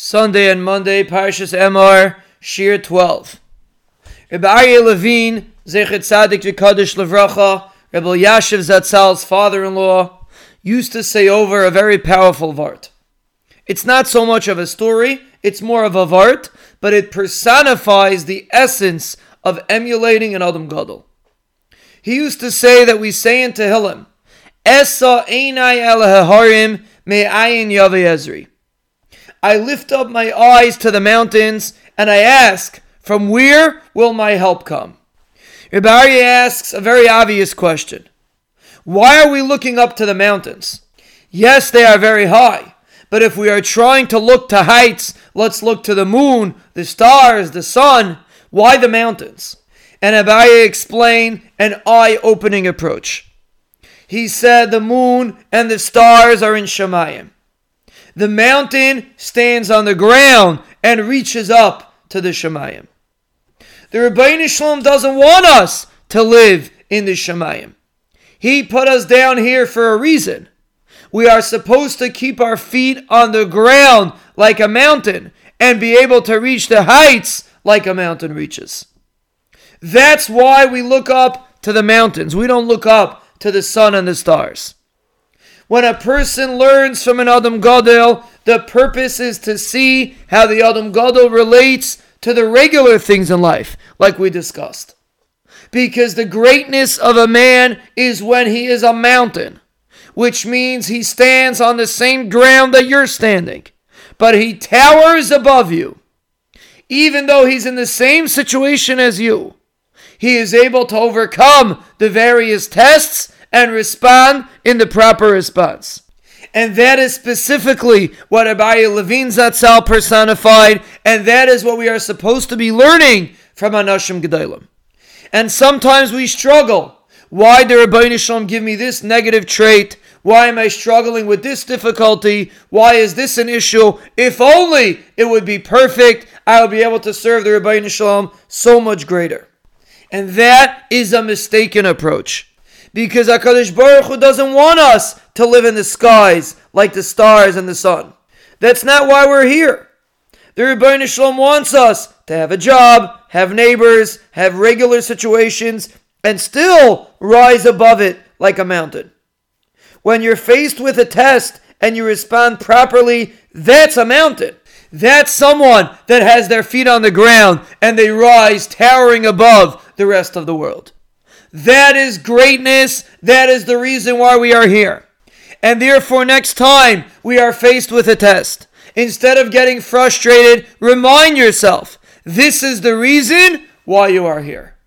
Sunday and Monday, Parshas Emor, Shiur 12. Rabbi Aryeh Levine, Zecher Tzadik V'Kadosh Livracha, Rav Elyashiv Zatzal's father-in-law, used to say over a very powerful vart. It's not so much of a story, it's more of a vart, but it personifies the essence of emulating an Adam Gadol. He used to say that we say in Tehillim, Esa Einai El Harim Me'ayin Yavo Ezri. I lift up my eyes to the mountains and I ask, From where will my help come? Rabbi asks a very obvious question. Why are we looking up to the mountains? Yes, they are very high, but if we are trying to look to heights, let's look to the moon, the stars, the sun. Why the mountains? And Aryeh explained an eye opening approach. He said the moon and the stars are in Shemayim. The mountain stands on the ground and reaches up to the Shemayim. The Ribono Shel Olam doesn't want us to live in the Shemayim. He put us down here for a reason. We are supposed to keep our feet on the ground like a mountain and be able to reach the heights like a mountain reaches. That's why we look up to the mountains. We don't look up to the sun and the stars. When a person learns from an Adam Gadol, the purpose is to see how the Adam Gadol relates to the regular things in life, like we discussed. Because the greatness of a man is when he is a mountain, which means he stands on the same ground that you're standing, but he towers above you. Even though he's in the same situation as you, he is able to overcome the various tests and respond in the proper response. And that is specifically what Aryeh Levine Zatzal personified, and that is what we are supposed to be learning from Anashim Gedolim. And sometimes we struggle. Why did Ribono Shel Olam give me this negative trait? Why am I struggling with this difficulty? Why is this an issue? If only it would be perfect, I would be able to serve the Ribono Shel Olam so much greater. And that is a mistaken approach because HaKadosh Baruch Hu doesn't want us to live in the skies like the stars and the sun. That's not why we're here. The Ribono Shel Olam wants us to have a job, have neighbors, have regular situations, and still rise above it like a mountain. When you're faced with a test and you respond properly, that's a mountain. That's someone that has their feet on the ground and they rise towering above the rest of the world. That is greatness. That is the reason why we are here. And therefore, next time we are faced with a test, instead of getting frustrated, remind yourself this is the reason why you are here.